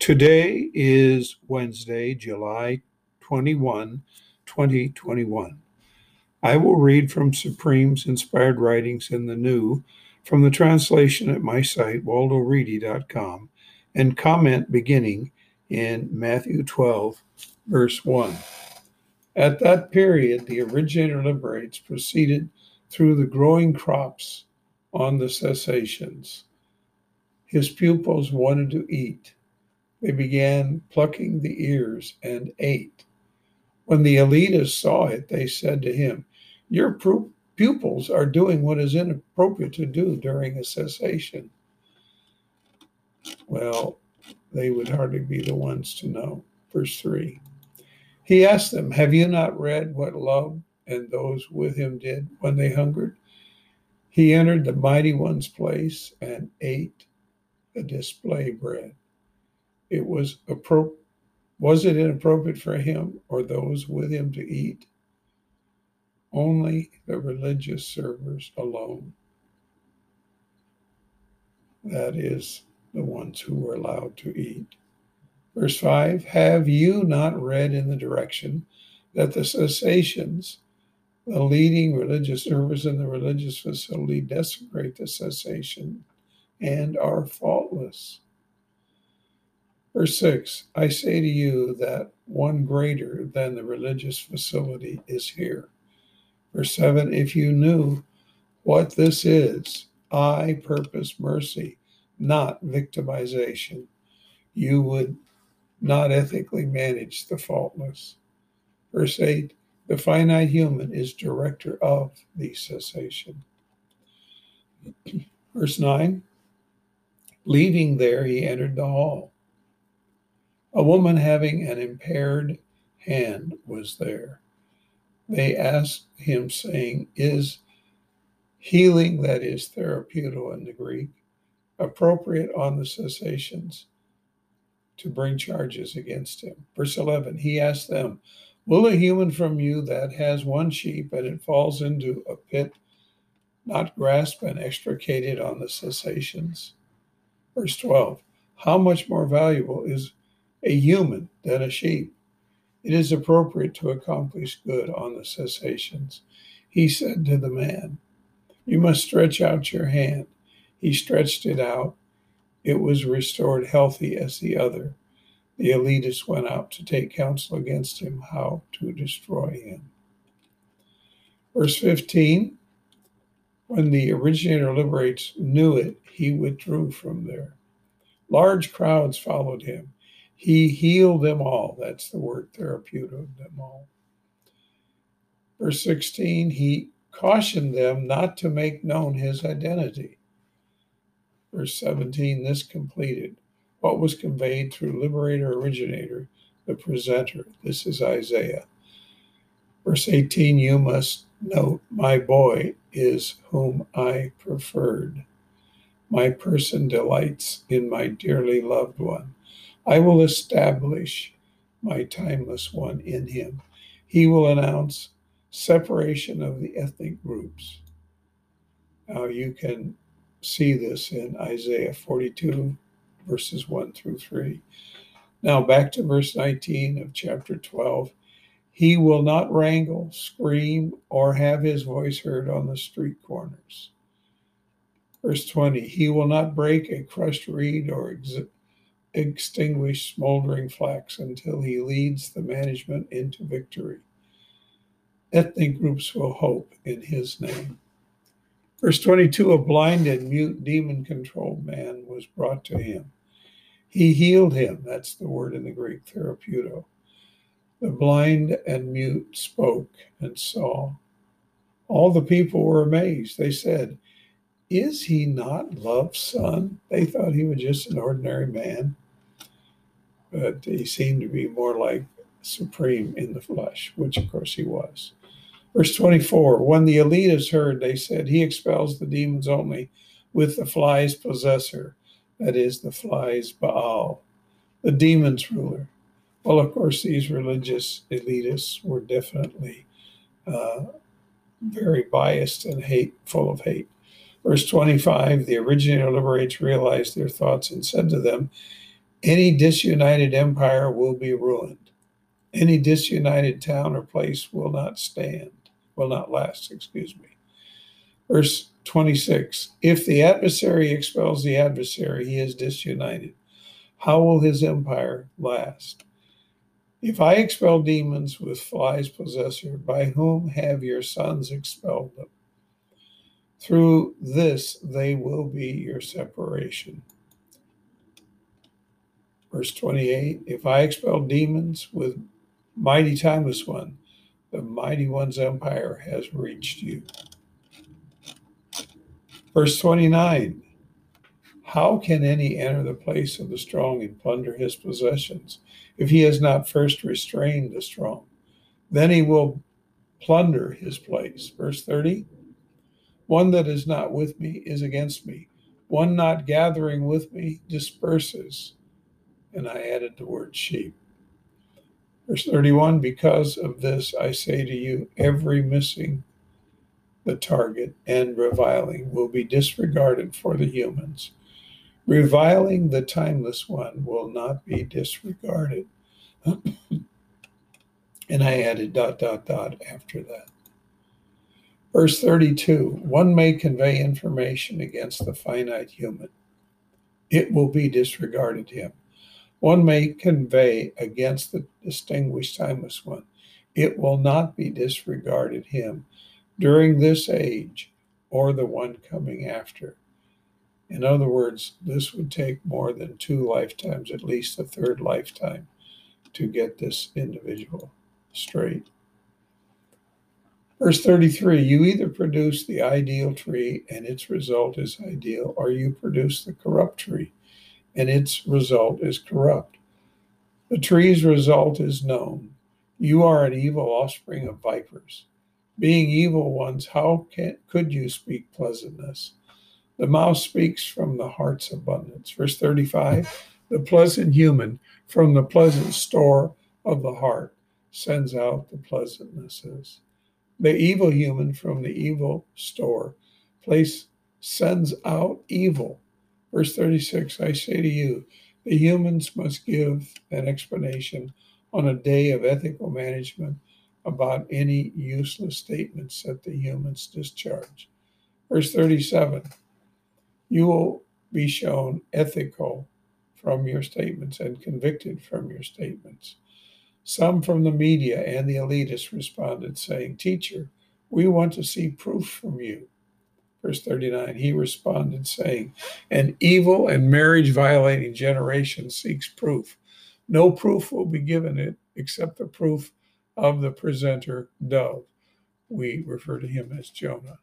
Today is Wednesday, July 21, 2021. I will read from Supreme's inspired writings in the New from the translation at my site, waldoreedy.com, and comment beginning in Matthew 12, verse 1. At that period, the originator liberates proceeded through the growing crops on the cessations. His pupils wanted to eat. They began plucking the ears and ate. When the elitists saw it, they said to him, Your pupils are doing what is inappropriate to do during a cessation. Well, they would hardly be the ones to know. Verse 3. He asked them, Have you not read what love and those with him did when they hungered? He entered the mighty one's place and ate the display bread. It was appro- was it inappropriate for him or those with him to eat? Only the religious servers alone. That is, the ones who were allowed to eat. Verse 5 Have you not read in the direction that the cessations, the leading religious servers in the religious facility, desecrate the cessation and are faultless? Verse 6 I say to you that one greater than the religious facility is here. Verse 7 If you knew what this is, I purpose mercy, not victimization, you would not ethically manage the faultless. Verse 8 The finite human is director of the cessation. Verse 9 Leaving there, he entered the hall. A woman having an impaired hand was there. They asked him, saying, Is healing, that is therapeuto in the Greek, appropriate on the cessations to bring charges against him? Verse 11, he asked them, Will a human from you that has one sheep and it falls into a pit not grasp and extricate it on the cessations? Verse 12, How much more valuable is a human than a sheep. It is appropriate to accomplish good on the cessations. He said to the man, You must stretch out your hand. He stretched it out. It was restored healthy as the other. The elitists went out to take counsel against him how to destroy him. Verse 15 When the originator liberates knew it, he withdrew from there. Large crowds followed him. He healed them all. That's the word therapeutic, them all. Verse 16, he cautioned them not to make known his identity. Verse 17, this completed what was conveyed through liberator originator, the presenter. This is Isaiah. Verse 18, you must note, my boy is whom I preferred. My person delights in my dearly loved one. I will establish my timeless one in him. He will announce separation of the ethnic groups. Now you can see this in Isaiah 42, verses 1 through 3. Now back to verse 19 of chapter 12. He will not wrangle, scream, or have his voice heard on the street corners. Verse 20 He will not break a crushed reed or extinguish smoldering flax until he leads the management into victory. Ethnic groups will hope in his name. Verse 22 A blind and mute demon controlled man was brought to him. He healed him. That's the word in the Greek, therapeuto. The blind and mute spoke and saw. All the people were amazed. They said, Is he not love's son? They thought he was just an ordinary man but he seemed to be more like supreme in the flesh, which of course he was. Verse 24 When the elitists heard, they said, He expels the demons only with the fly's possessor, that is, the fly's Baal, the demon's ruler. Well, of course, these religious elitists were definitely uh, very biased and hate, full of hate. Verse 25 The originator liberates realized their thoughts and said to them, Any disunited empire will be ruined. Any disunited town or place will not stand, will not last, excuse me. Verse 26 If the adversary expels the adversary, he is disunited. How will his empire last? If I expel demons with flies possessor, by whom have your sons expelled them? Through this they will be your separation. Verse 28 If I expel demons with mighty timeless one, the mighty one's empire has reached you. Verse 29 How can any enter the place of the strong and plunder his possessions if he has not first restrained the strong? Then he will plunder his place. Verse 30 One that is not with me is against me, one not gathering with me disperses. And I added the word sheep. Verse 31 Because of this, I say to you, every missing the target and reviling will be disregarded for the humans. Reviling the timeless one will not be disregarded. and I added dot, dot, dot after that. Verse 32 One may convey information against the finite human, it will be disregarded him. One may convey against the distinguished timeless one, it will not be disregarded him during this age or the one coming after. In other words, this would take more than two lifetimes, at least a third lifetime, to get this individual straight. Verse 33 You either produce the ideal tree and its result is ideal, or you produce the corrupt tree and its result is corrupt. The tree's result is known. You are an evil offspring of vipers. Being evil ones, how can, could you speak pleasantness? The mouth speaks from the heart's abundance. Verse 35 The pleasant human from the pleasant store of the heart sends out the pleasantnesses. The evil human from the evil store place sends out evil. Verse 36 I say to you, the humans must give an explanation on a day of ethical management about any useless statements that the humans discharge. Verse 37 You will be shown ethical from your statements and convicted from your statements. Some from the media and the elitists responded, saying, Teacher, we want to see proof from you. Verse 39, he responded, saying, An evil and marriage violating generation seeks proof. No proof will be given it except the proof of the presenter, dove. We refer to him as Jonah.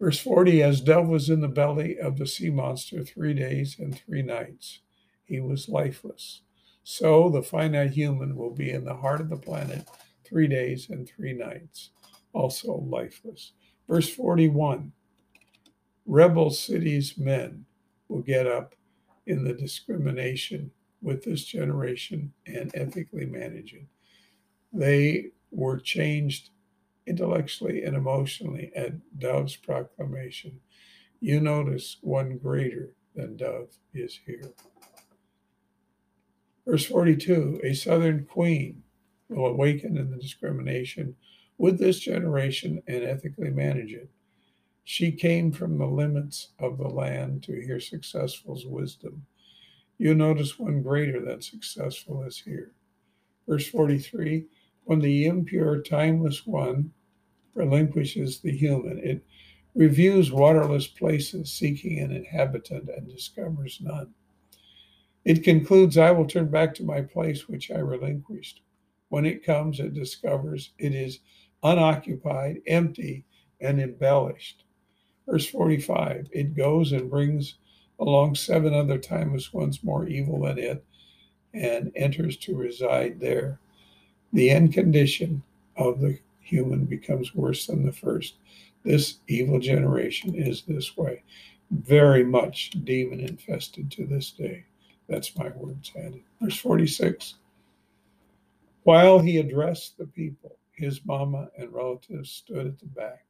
Verse 40 As dove was in the belly of the sea monster three days and three nights, he was lifeless. So the finite human will be in the heart of the planet three days and three nights, also lifeless. Verse 41 Rebel cities men will get up in the discrimination with this generation and ethically manage it. They were changed intellectually and emotionally at Dove's proclamation. You notice one greater than Dove is here. Verse 42 A southern queen will awaken in the discrimination with this generation and ethically manage it. She came from the limits of the land to hear successful's wisdom. You notice one greater than successful is here. Verse 43 When the impure, timeless one relinquishes the human, it reviews waterless places, seeking an inhabitant, and discovers none. It concludes, I will turn back to my place which I relinquished. When it comes, it discovers it is unoccupied, empty, and embellished. Verse 45 It goes and brings along seven other timeless ones more evil than it, and enters to reside there. The end condition of the human becomes worse than the first. This evil generation is this way, very much demon infested to this day. That's my words added. Verse 46 While he addressed the people, his mama and relatives stood at the back.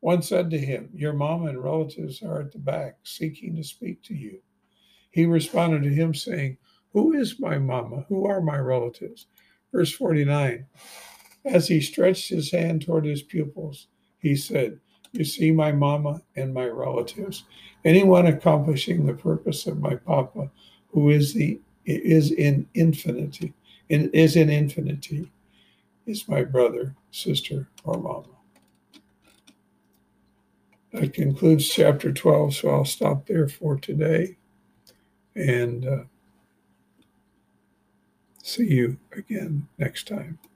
One said to him, Your mama and relatives are at the back, seeking to speak to you. He responded to him, saying, Who is my mama? Who are my relatives? Verse 49 As he stretched his hand toward his pupils, he said, You see my mama and my relatives. Anyone accomplishing the purpose of my papa, who is the is in infinity, in, is in infinity, is my brother, sister, or mama. That concludes chapter 12, so I'll stop there for today and uh, see you again next time.